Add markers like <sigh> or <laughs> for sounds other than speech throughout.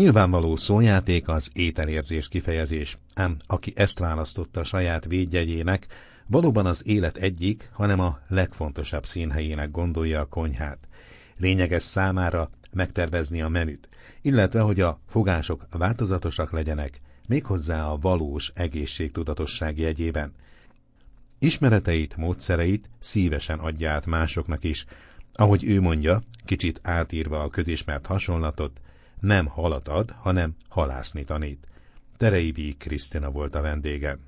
Nyilvánvaló szójáték az ételérzés kifejezés, ám aki ezt választotta a saját védjegyének, valóban az élet egyik, hanem a legfontosabb színhelyének gondolja a konyhát. Lényeges számára megtervezni a menüt, illetve hogy a fogások változatosak legyenek, méghozzá a valós egészségtudatosság jegyében. Ismereteit, módszereit szívesen adja át másoknak is, ahogy ő mondja, kicsit átírva a közismert hasonlatot, nem halat ad, hanem halászni tanít. Terei Víg Krisztina volt a vendégem.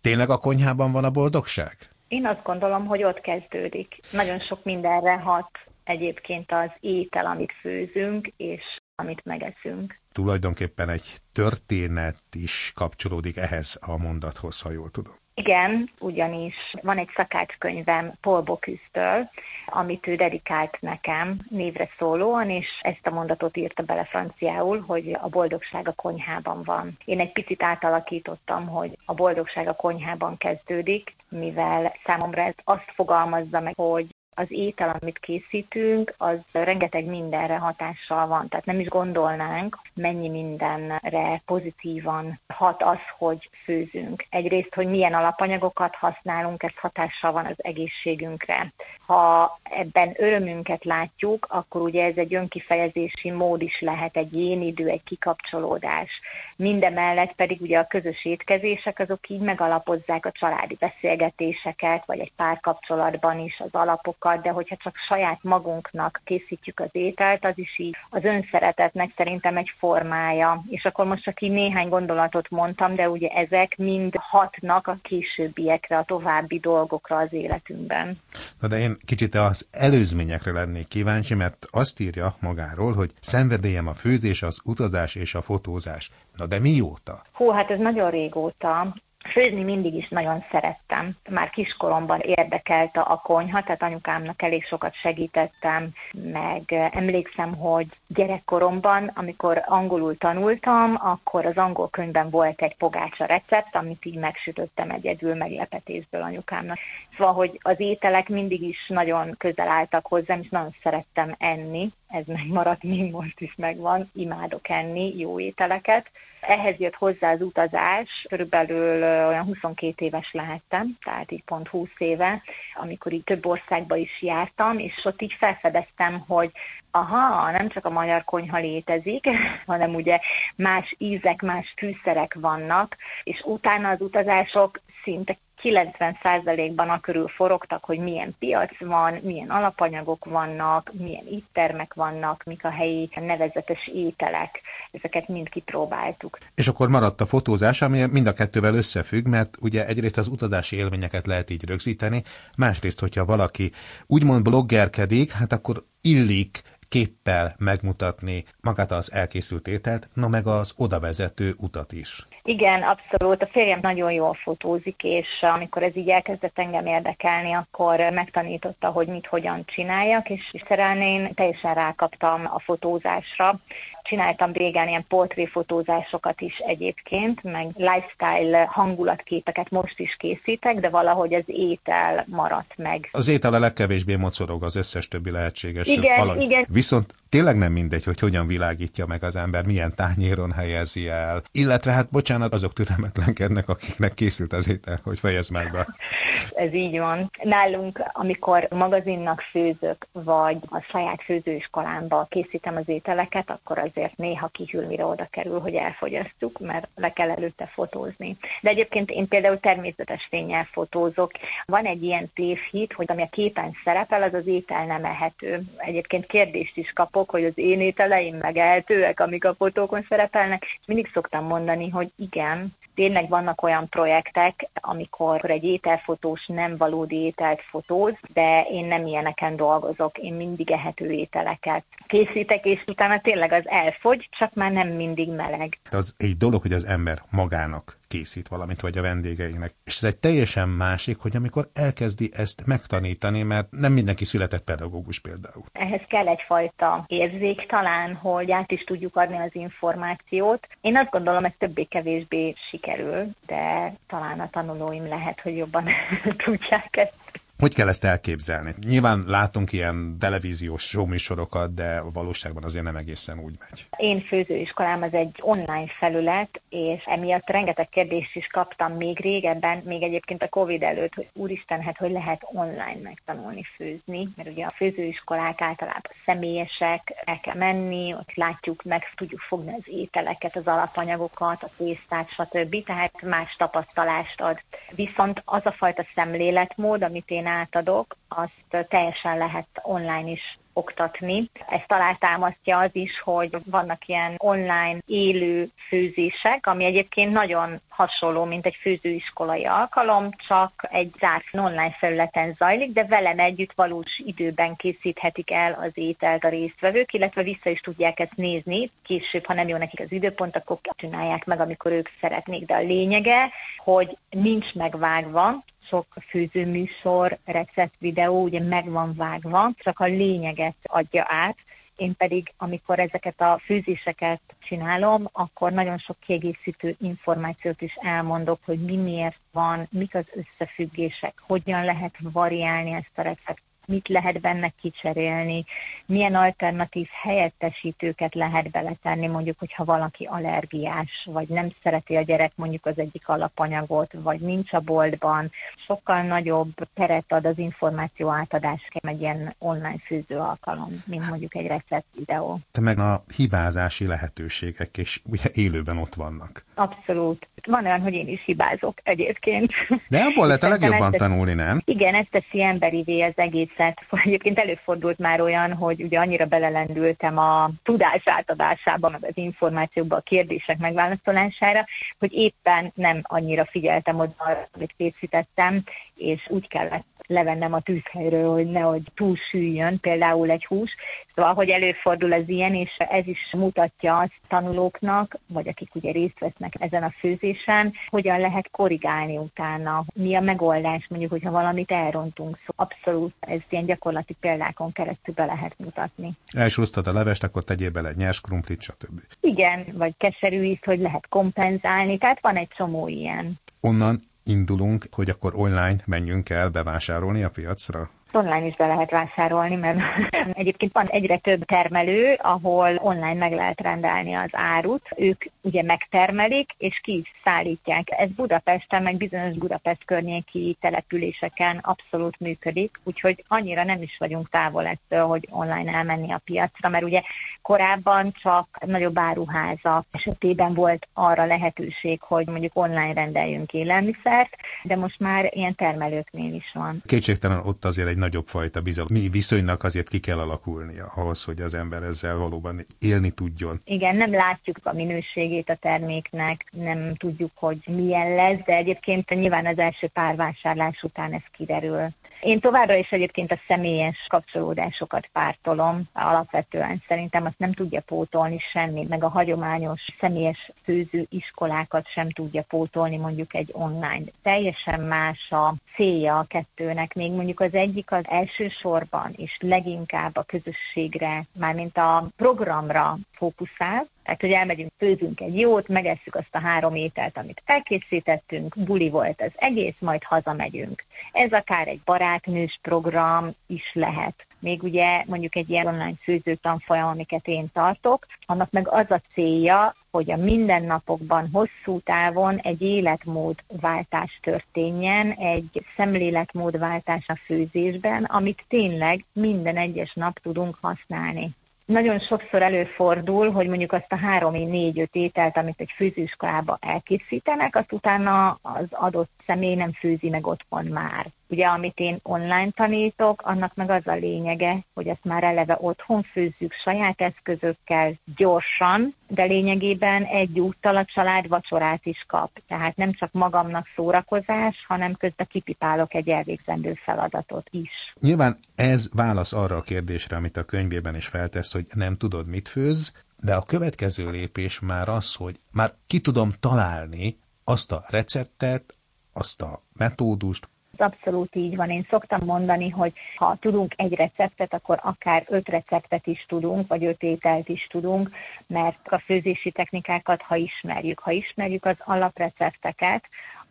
Tényleg a konyhában van a boldogság? Én azt gondolom, hogy ott kezdődik. Nagyon sok mindenre hat egyébként az étel, amit főzünk, és amit megeszünk. Tulajdonképpen egy történet is kapcsolódik ehhez a mondathoz, ha jól tudom. Igen, ugyanis van egy szakácskönyvem Paul Bocuse-től, amit ő dedikált nekem névre szólóan, és ezt a mondatot írta bele franciául, hogy a boldogság a konyhában van. Én egy picit átalakítottam, hogy a boldogság a konyhában kezdődik, mivel számomra ez azt fogalmazza meg, hogy az étel, amit készítünk, az rengeteg mindenre hatással van. Tehát nem is gondolnánk, mennyi mindenre pozitívan hat az, hogy főzünk. Egyrészt, hogy milyen alapanyagokat használunk, ez hatással van az egészségünkre. Ha ebben örömünket látjuk, akkor ugye ez egy önkifejezési mód is lehet, egy idő, egy kikapcsolódás. Mindemellett pedig ugye a közös étkezések azok így megalapozzák a családi beszélgetéseket, vagy egy párkapcsolatban is az alapokat, sokat, de hogyha csak saját magunknak készítjük az ételt, az is így az önszeretetnek szerintem egy formája. És akkor most csak így néhány gondolatot mondtam, de ugye ezek mind hatnak a későbbiekre, a további dolgokra az életünkben. Na de én kicsit az előzményekre lennék kíváncsi, mert azt írja magáról, hogy szenvedélyem a főzés, az utazás és a fotózás. Na de mióta? Hú, hát ez nagyon régóta. Főzni mindig is nagyon szerettem. Már kiskoromban érdekelte a konyha, tehát anyukámnak elég sokat segítettem, meg emlékszem, hogy gyerekkoromban, amikor angolul tanultam, akkor az angol könyvben volt egy pogácsa recept, amit így megsütöttem egyedül meglepetésből anyukámnak. Szóval, hogy az ételek mindig is nagyon közel álltak hozzám, és nagyon szerettem enni, ez megmaradt, még most is megvan, imádok enni jó ételeket. Ehhez jött hozzá az utazás, körülbelül olyan 22 éves lehettem, tehát így pont 20 éve, amikor így több országba is jártam, és ott így felfedeztem, hogy aha, nem csak a magyar konyha létezik, <laughs> hanem ugye más ízek, más fűszerek vannak, és utána az utazások szinte 90%-ban a körül forogtak, hogy milyen piac van, milyen alapanyagok vannak, milyen éttermek vannak, mik a helyi nevezetes ételek. Ezeket mind kipróbáltuk. És akkor maradt a fotózás, ami mind a kettővel összefügg, mert ugye egyrészt az utazási élményeket lehet így rögzíteni, másrészt, hogyha valaki úgymond bloggerkedik, hát akkor illik képpel megmutatni magát az elkészült ételt, no meg az odavezető utat is. Igen, abszolút. A férjem nagyon jól fotózik, és amikor ez így elkezdett engem érdekelni, akkor megtanította, hogy mit, hogyan csináljak, és szerelni én teljesen rákaptam a fotózásra. Csináltam régen ilyen portréfotózásokat is egyébként, meg lifestyle hangulatképeket most is készítek, de valahogy az étel maradt meg. Az étel a legkevésbé mocorog az összes többi lehetséges igen, alany. Igen. Viszont tényleg nem mindegy, hogy hogyan világítja meg az ember, milyen tányéron helyezi el. Illetve hát bocsánat, azok türelmetlenkednek, akiknek készült az étel, hogy fejezd már be. <laughs> Ez így van. Nálunk, amikor magazinnak főzök, vagy a saját főzőiskolámba készítem az ételeket, akkor azért néha kihűl, mire oda kerül, hogy elfogyasztjuk, mert le kell előtte fotózni. De egyébként én például természetes fényel fotózok. Van egy ilyen tévhit, hogy ami a képen szerepel, az az étel nem ehető. Egyébként kérdést is kapok, hogy az én ételeim megehetőek, amik a fotókon szerepelnek, és mindig szoktam mondani, hogy igen, tényleg vannak olyan projektek, amikor egy ételfotós nem valódi ételt fotóz, de én nem ilyeneken dolgozok, én mindig ehető ételeket készítek, és utána tényleg az elfogy, csak már nem mindig meleg. Az egy dolog, hogy az ember magának készít valamit, vagy a vendégeinek. És ez egy teljesen másik, hogy amikor elkezdi ezt megtanítani, mert nem mindenki született pedagógus például. Ehhez kell egyfajta érzék talán, hogy át is tudjuk adni az információt. Én azt gondolom, ez többé-kevésbé sikerül, de talán a tanulóim lehet, hogy jobban <laughs> tudják ezt. Hogy kell ezt elképzelni? Nyilván látunk ilyen televíziós showműsorokat, de a valóságban azért nem egészen úgy megy. Én főzőiskolám az egy online felület, és emiatt rengeteg kérdést is kaptam még régebben, még egyébként a Covid előtt, hogy úristen, hát hogy lehet online megtanulni főzni, mert ugye a főzőiskolák általában személyesek, el kell menni, ott látjuk, meg tudjuk fogni az ételeket, az alapanyagokat, a tésztát, stb. Tehát más tapasztalást ad. Viszont az a fajta szemléletmód, amit én átadok, azt teljesen lehet online is oktatni. Ezt alátámasztja az is, hogy vannak ilyen online élő főzések, ami egyébként nagyon hasonló, mint egy főzőiskolai alkalom, csak egy zárt online felületen zajlik, de velem együtt valós időben készíthetik el az ételt a résztvevők, illetve vissza is tudják ezt nézni. Később, ha nem jó nekik az időpont, akkor csinálják meg, amikor ők szeretnék. De a lényege, hogy nincs megvágva, sok főzőműsor, recept videó ugye meg van vágva, csak a lényeget adja át, én pedig, amikor ezeket a főzéseket csinálom, akkor nagyon sok kiegészítő információt is elmondok, hogy mi miért van, mik az összefüggések, hogyan lehet variálni ezt a recept mit lehet benne kicserélni, milyen alternatív helyettesítőket lehet beletenni, mondjuk, hogyha valaki allergiás, vagy nem szereti a gyerek mondjuk az egyik alapanyagot, vagy nincs a boltban, sokkal nagyobb teret ad az információ átadásként egy ilyen online főző alkalom, mint mondjuk egy recept videó. Te meg a hibázási lehetőségek, és ugye élőben ott vannak. Abszolút. Van olyan, hogy én is hibázok egyébként. De abból lehet a legjobban tanulni, nem? Igen, ezt teszi emberivé az egész egészet. <laughs> Egyébként előfordult már olyan, hogy ugye annyira belelendültem a tudás átadásába, meg az információkba, a kérdések megválaszolására, hogy éppen nem annyira figyeltem oda, amit készítettem, és úgy kellett levennem a tűzhelyről, hogy nehogy túl süljön például egy hús. Szóval, hogy előfordul az ilyen, és ez is mutatja azt tanulóknak, vagy akik ugye részt vesznek ezen a főzésen, hogyan lehet korrigálni utána, mi a megoldás, mondjuk, hogyha valamit elrontunk. Szóval abszolút ez ilyen gyakorlati példákon keresztül be lehet mutatni. Elsúsztad a levest, akkor tegyél bele nyers krumplit, stb. Igen, vagy keserű ízt, hogy lehet kompenzálni, tehát van egy csomó ilyen. Onnan indulunk, hogy akkor online menjünk el bevásárolni a piacra? Online is be lehet vásárolni, mert <laughs> egyébként van egyre több termelő, ahol online meg lehet rendelni az árut. Ők ugye megtermelik, és ki is szállítják. Ez Budapesten, meg bizonyos Budapest környéki településeken abszolút működik, úgyhogy annyira nem is vagyunk távol ettől, hogy online elmenni a piacra, mert ugye korábban csak nagyobb áruháza esetében volt arra lehetőség, hogy mondjuk online rendeljünk élelmiszert, de most már ilyen termelőknél is van. Kétségtelen ott azért egy nagyobb fajta bizalom. Mi viszonynak azért ki kell alakulnia ahhoz, hogy az ember ezzel valóban élni tudjon. Igen, nem látjuk a minőségét a terméknek, nem tudjuk, hogy milyen lesz, de egyébként nyilván az első pár vásárlás után ez kiderül. Én továbbra is egyébként a személyes kapcsolódásokat pártolom. Alapvetően szerintem azt nem tudja pótolni semmi, meg a hagyományos személyes főző iskolákat sem tudja pótolni mondjuk egy online. Teljesen más a célja a kettőnek, még mondjuk az egyik az elsősorban és leginkább a közösségre, mármint a programra fókuszál, tehát, hogy elmegyünk, főzünk egy jót, megesszük azt a három ételt, amit elkészítettünk, buli volt az egész, majd hazamegyünk. Ez akár egy barátnős program is lehet. Még ugye mondjuk egy ilyen online főző tanfolyam, amiket én tartok, annak meg az a célja, hogy a mindennapokban hosszú távon egy életmódváltás történjen, egy szemléletmódváltás a főzésben, amit tényleg minden egyes nap tudunk használni. Nagyon sokszor előfordul, hogy mondjuk azt a három, négy-öt ételt, amit egy főzőiskolába elkészítenek, azt utána az adott személy nem főzi meg otthon már. Ugye, amit én online tanítok, annak meg az a lényege, hogy ezt már eleve otthon főzzük saját eszközökkel, gyorsan, de lényegében egy úttal a család vacsorát is kap. Tehát nem csak magamnak szórakozás, hanem közben kipipálok egy elvégzendő feladatot is. Nyilván ez válasz arra a kérdésre, amit a könyvében is feltesz, hogy nem tudod, mit főz, de a következő lépés már az, hogy már ki tudom találni azt a receptet, azt a metódust, abszolút így van. Én szoktam mondani, hogy ha tudunk egy receptet, akkor akár öt receptet is tudunk, vagy öt ételt is tudunk, mert a főzési technikákat, ha ismerjük, ha ismerjük az alaprecepteket,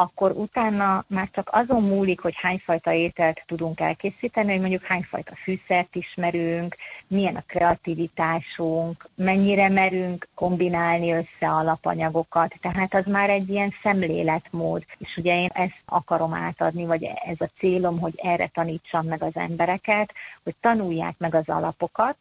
akkor utána már csak azon múlik, hogy hányfajta ételt tudunk elkészíteni, hogy mondjuk hányfajta fűszert ismerünk, milyen a kreativitásunk, mennyire merünk kombinálni össze alapanyagokat. Tehát az már egy ilyen szemléletmód. És ugye én ezt akarom átadni, vagy ez a célom, hogy erre tanítsam meg az embereket, hogy tanulják meg az alapokat,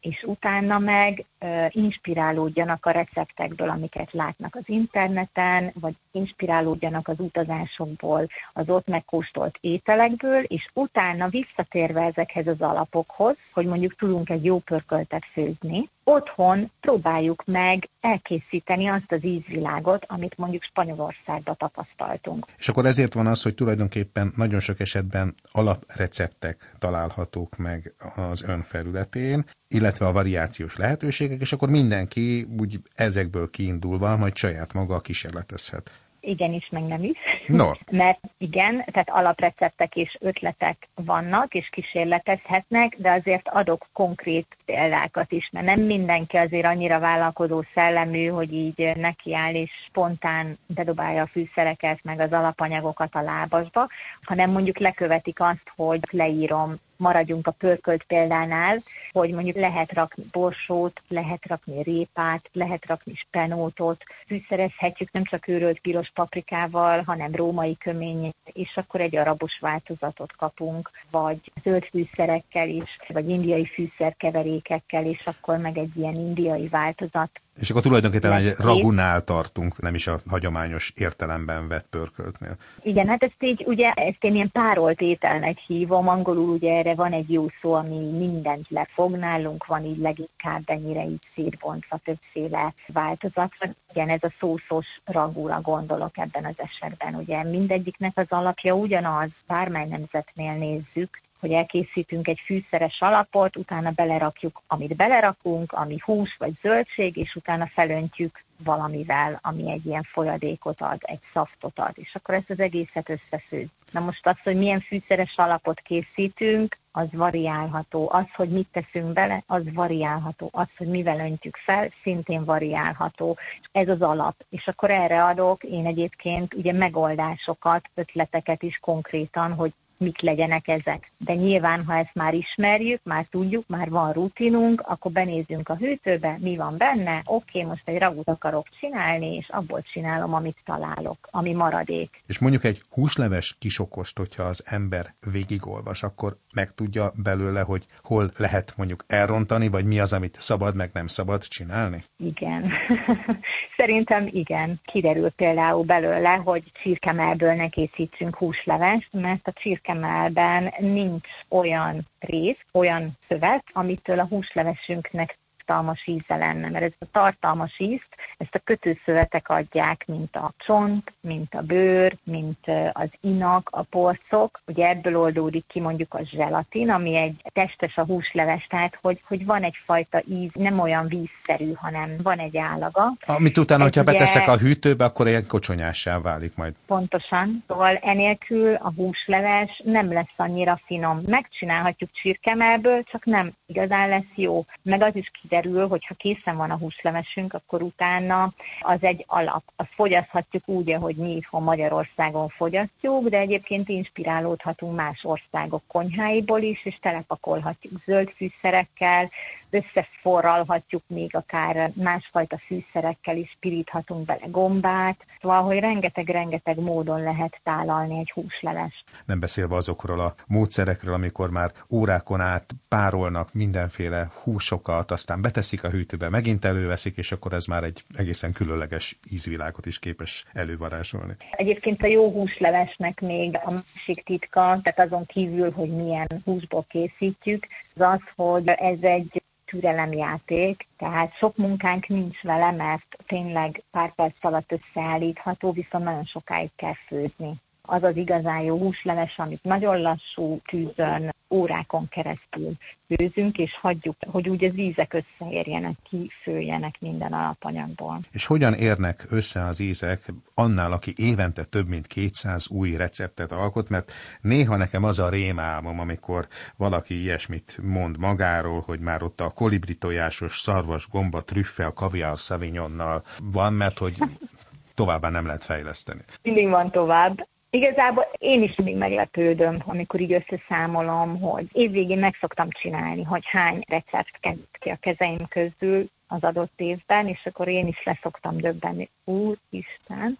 és utána meg inspirálódjanak a receptekből, amiket látnak az interneten, vagy inspirálódjanak az utazásokból, az ott megkóstolt ételekből, és utána visszatérve ezekhez az alapokhoz, hogy mondjuk tudunk egy jó pörköltet főzni, otthon próbáljuk meg elkészíteni azt az ízvilágot, amit mondjuk Spanyolországban tapasztaltunk. És akkor ezért van az, hogy tulajdonképpen nagyon sok esetben alapreceptek találhatók meg az ön felületén, illetve a variációs lehetőségek, és akkor mindenki úgy ezekből kiindulva majd saját maga kísérletezhet. Igenis, meg nem is. No. <laughs> Mert igen, tehát alapreceptek és ötletek vannak, és kísérletezhetnek, de azért adok konkrét példákat is, mert nem mindenki azért annyira vállalkozó szellemű, hogy így nekiáll és spontán bedobálja a fűszereket, meg az alapanyagokat a lábasba, hanem mondjuk lekövetik azt, hogy leírom maradjunk a pörkölt példánál, hogy mondjuk lehet rakni borsót, lehet rakni répát, lehet rakni spenótot, fűszerezhetjük nem csak őrölt piros paprikával, hanem római kömény, és akkor egy arabos változatot kapunk, vagy zöld fűszerekkel is, vagy indiai fűszerkeverékekkel, és akkor meg egy ilyen indiai változat és akkor tulajdonképpen egy ragunál tartunk, nem is a hagyományos értelemben vett pörköltnél. Igen, hát ezt így, ugye, ezt én ilyen párolt ételnek hívom, angolul ugye erre van egy jó szó, ami mindent lefog, nálunk van így leginkább ennyire így szétbontva többféle változat. Igen, ez a szószos ragúra gondolok ebben az esetben, ugye mindegyiknek az alapja ugyanaz, bármely nemzetnél nézzük, hogy elkészítünk egy fűszeres alapot, utána belerakjuk, amit belerakunk, ami hús vagy zöldség, és utána felöntjük valamivel, ami egy ilyen folyadékot ad, egy szaftot ad, és akkor ezt az egészet összefűz. Na most az, hogy milyen fűszeres alapot készítünk, az variálható. Az, hogy mit teszünk bele, az variálható. Az, hogy mivel öntjük fel, szintén variálható. Ez az alap. És akkor erre adok én egyébként ugye megoldásokat, ötleteket is konkrétan, hogy mik legyenek ezek. De nyilván, ha ezt már ismerjük, már tudjuk, már van rutinunk, akkor benézünk a hűtőbe, mi van benne, oké, most egy ragút akarok csinálni, és abból csinálom, amit találok, ami maradék. És mondjuk egy húsleves kisokost, hogyha az ember végigolvas, akkor megtudja belőle, hogy hol lehet mondjuk elrontani, vagy mi az, amit szabad, meg nem szabad csinálni? Igen. <laughs> Szerintem igen. Kiderül például belőle, hogy csirkemelből ne készítsünk húslevest, mert a csirke kemelben nincs olyan rész, olyan szövet, amitől a húslevesünknek tartalmas íze lenne, mert ez a tartalmas ízt, ezt a kötőszövetek adják, mint a csont, mint a bőr, mint az inak, a porcok. Ugye ebből oldódik ki mondjuk a zselatin, ami egy testes a húsleves, tehát hogy, hogy van egyfajta íz, nem olyan vízszerű, hanem van egy állaga. Amit utána, hogyha ugye... beteszek a hűtőbe, akkor ilyen kocsonyássá válik majd. Pontosan. Szóval enélkül a húsleves nem lesz annyira finom. Megcsinálhatjuk csirkemelből, csak nem igazán lesz jó. Meg az is kiderül, kiderül, hogy ha készen van a húslevesünk, akkor utána az egy alap. Azt fogyaszthatjuk úgy, ahogy mi itthon Magyarországon fogyasztjuk, de egyébként inspirálódhatunk más országok konyháiból is, és telepakolhatjuk zöld fűszerekkel, összeforralhatjuk még akár másfajta fűszerekkel is, piríthatunk bele gombát, szóval, hogy rengeteg-rengeteg módon lehet tálalni egy húsleves. Nem beszélve azokról a módszerekről, amikor már órákon át párolnak mindenféle húsokat, aztán beteszik a hűtőbe, megint előveszik, és akkor ez már egy egészen különleges ízvilágot is képes elővarázsolni. Egyébként a jó húslevesnek még a másik titka, tehát azon kívül, hogy milyen húsból készítjük, az az, hogy ez egy türelemjáték, tehát sok munkánk nincs vele, mert tényleg pár perc alatt összeállítható, viszont nagyon sokáig kell főzni az az igazán jó húsleves, amit nagyon lassú tűzön órákon keresztül főzünk, és hagyjuk, hogy úgy az ízek összeérjenek, kifőjenek minden alapanyagból. És hogyan érnek össze az ízek annál, aki évente több mint 200 új receptet alkot, mert néha nekem az a rémálmom, amikor valaki ilyesmit mond magáról, hogy már ott a kolibri tojásos szarvas gomba trüffel, kaviár szavinyonnal van, mert hogy továbbá nem lehet fejleszteni. Mindig van tovább. Igazából én is mindig meglepődöm, amikor így összeszámolom, hogy évvégén meg szoktam csinálni, hogy hány recept került ki a kezeim közül az adott évben, és akkor én is leszoktam döbbenni, úristen,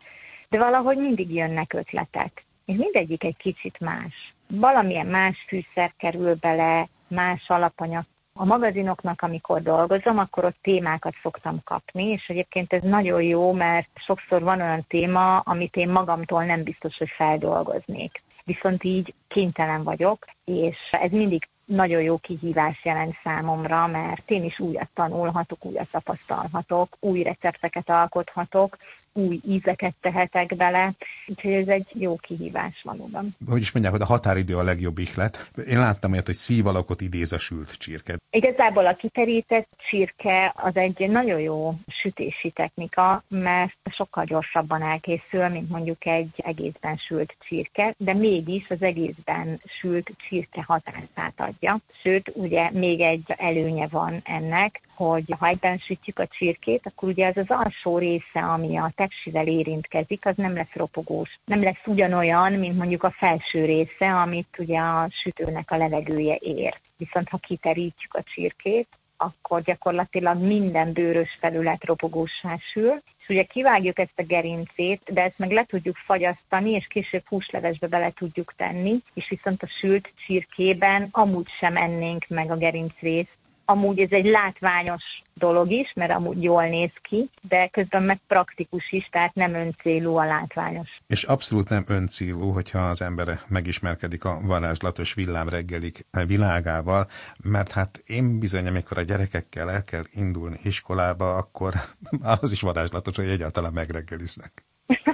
de valahogy mindig jönnek ötletek, és mindegyik egy kicsit más. Valamilyen más fűszer kerül bele, más alapanyag a magazinoknak, amikor dolgozom, akkor ott témákat szoktam kapni, és egyébként ez nagyon jó, mert sokszor van olyan téma, amit én magamtól nem biztos, hogy feldolgoznék. Viszont így kénytelen vagyok, és ez mindig nagyon jó kihívás jelent számomra, mert én is újat tanulhatok, újat tapasztalhatok, új recepteket alkothatok, új ízeket tehetek bele, úgyhogy ez egy jó kihívás valóban. Hogy is mondják, hogy a határidő a legjobb ihlet. Én láttam olyat, hogy szívalakot idéz a sült csirke. Igazából a kiterített csirke az egy nagyon jó sütési technika, mert sokkal gyorsabban elkészül, mint mondjuk egy egészben sült csirke, de mégis az egészben sült csirke hatását adja. Sőt, ugye még egy előnye van ennek, hogy ha egyben sütjük a csirkét, akkor ugye az az alsó része, ami a tepsivel érintkezik, az nem lesz ropogós. Nem lesz ugyanolyan, mint mondjuk a felső része, amit ugye a sütőnek a levegője ér. Viszont ha kiterítjük a csirkét, akkor gyakorlatilag minden bőrös felület ropogósá sül, és ugye kivágjuk ezt a gerincét, de ezt meg le tudjuk fagyasztani, és később húslevesbe bele tudjuk tenni, és viszont a sült csirkében amúgy sem ennénk meg a gerincrészt, amúgy ez egy látványos dolog is, mert amúgy jól néz ki, de közben meg praktikus is, tehát nem öncélú a látványos. És abszolút nem öncélú, hogyha az ember megismerkedik a varázslatos villámreggelik világával, mert hát én bizony, amikor a gyerekekkel el kell indulni iskolába, akkor <laughs> az is varázslatos, hogy egyáltalán megreggeliznek. <laughs>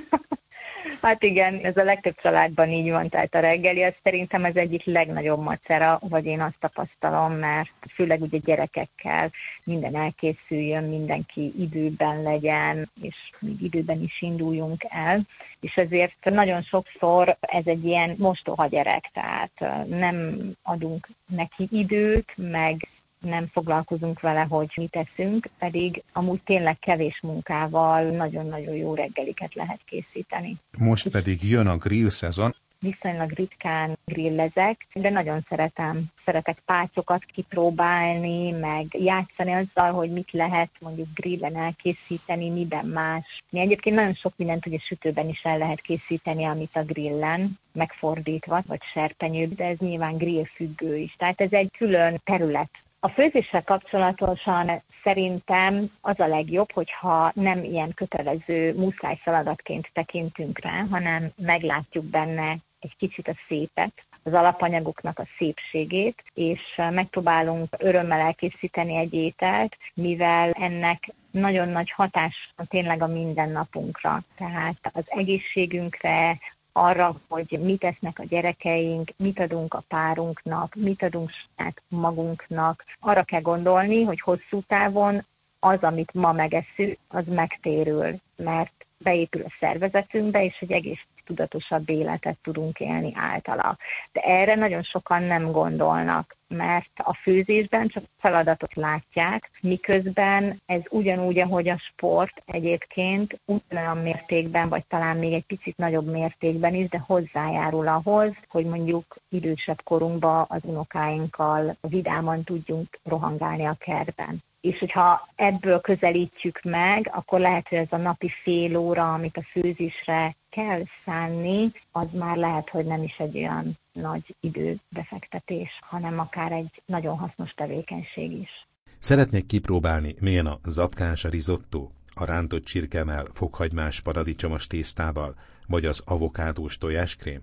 Hát igen, ez a legtöbb családban így van, tehát a reggeli, az szerintem az egyik legnagyobb macera, vagy én azt tapasztalom, mert főleg ugye gyerekekkel minden elkészüljön, mindenki időben legyen, és még időben is induljunk el, és ezért nagyon sokszor ez egy ilyen mostoha gyerek, tehát nem adunk neki időt, meg nem foglalkozunk vele, hogy mit teszünk, pedig amúgy tényleg kevés munkával nagyon-nagyon jó reggeliket lehet készíteni. Most pedig jön a grill szezon. Viszonylag ritkán grillezek, de nagyon szeretem. Szeretek pátyokat kipróbálni, meg játszani azzal, hogy mit lehet mondjuk grillen elkészíteni, miben más. Mi egyébként nagyon sok mindent ugye sütőben is el lehet készíteni, amit a grillen, megfordítva, vagy serpenyőbb, de ez nyilván grill függő is. Tehát ez egy külön terület a főzéssel kapcsolatosan szerintem az a legjobb, hogyha nem ilyen kötelező muszáj feladatként tekintünk rá, hanem meglátjuk benne egy kicsit a szépet, az alapanyagoknak a szépségét, és megpróbálunk örömmel elkészíteni egy ételt, mivel ennek nagyon nagy hatás tényleg a mindennapunkra. Tehát az egészségünkre, arra, hogy mit esznek a gyerekeink, mit adunk a párunknak, mit adunk saját magunknak. Arra kell gondolni, hogy hosszú távon az, amit ma megeszünk, az megtérül, mert beépül a szervezetünkbe, és egy egész tudatosabb életet tudunk élni általa. De erre nagyon sokan nem gondolnak, mert a főzésben csak feladatot látják, miközben ez ugyanúgy, ahogy a sport egyébként ugyanolyan mértékben, vagy talán még egy picit nagyobb mértékben is, de hozzájárul ahhoz, hogy mondjuk idősebb korunkban az unokáinkkal vidáman tudjunk rohangálni a kertben és hogyha ebből közelítjük meg, akkor lehet, hogy ez a napi fél óra, amit a főzésre kell szánni, az már lehet, hogy nem is egy olyan nagy időbefektetés, hanem akár egy nagyon hasznos tevékenység is. Szeretnék kipróbálni, milyen a zapkás risotto, a rántott csirkemel, fokhagymás paradicsomos tésztával, vagy az avokádós tojáskrém?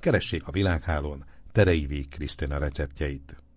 Keressék a világhálón Terei Krisztina receptjeit.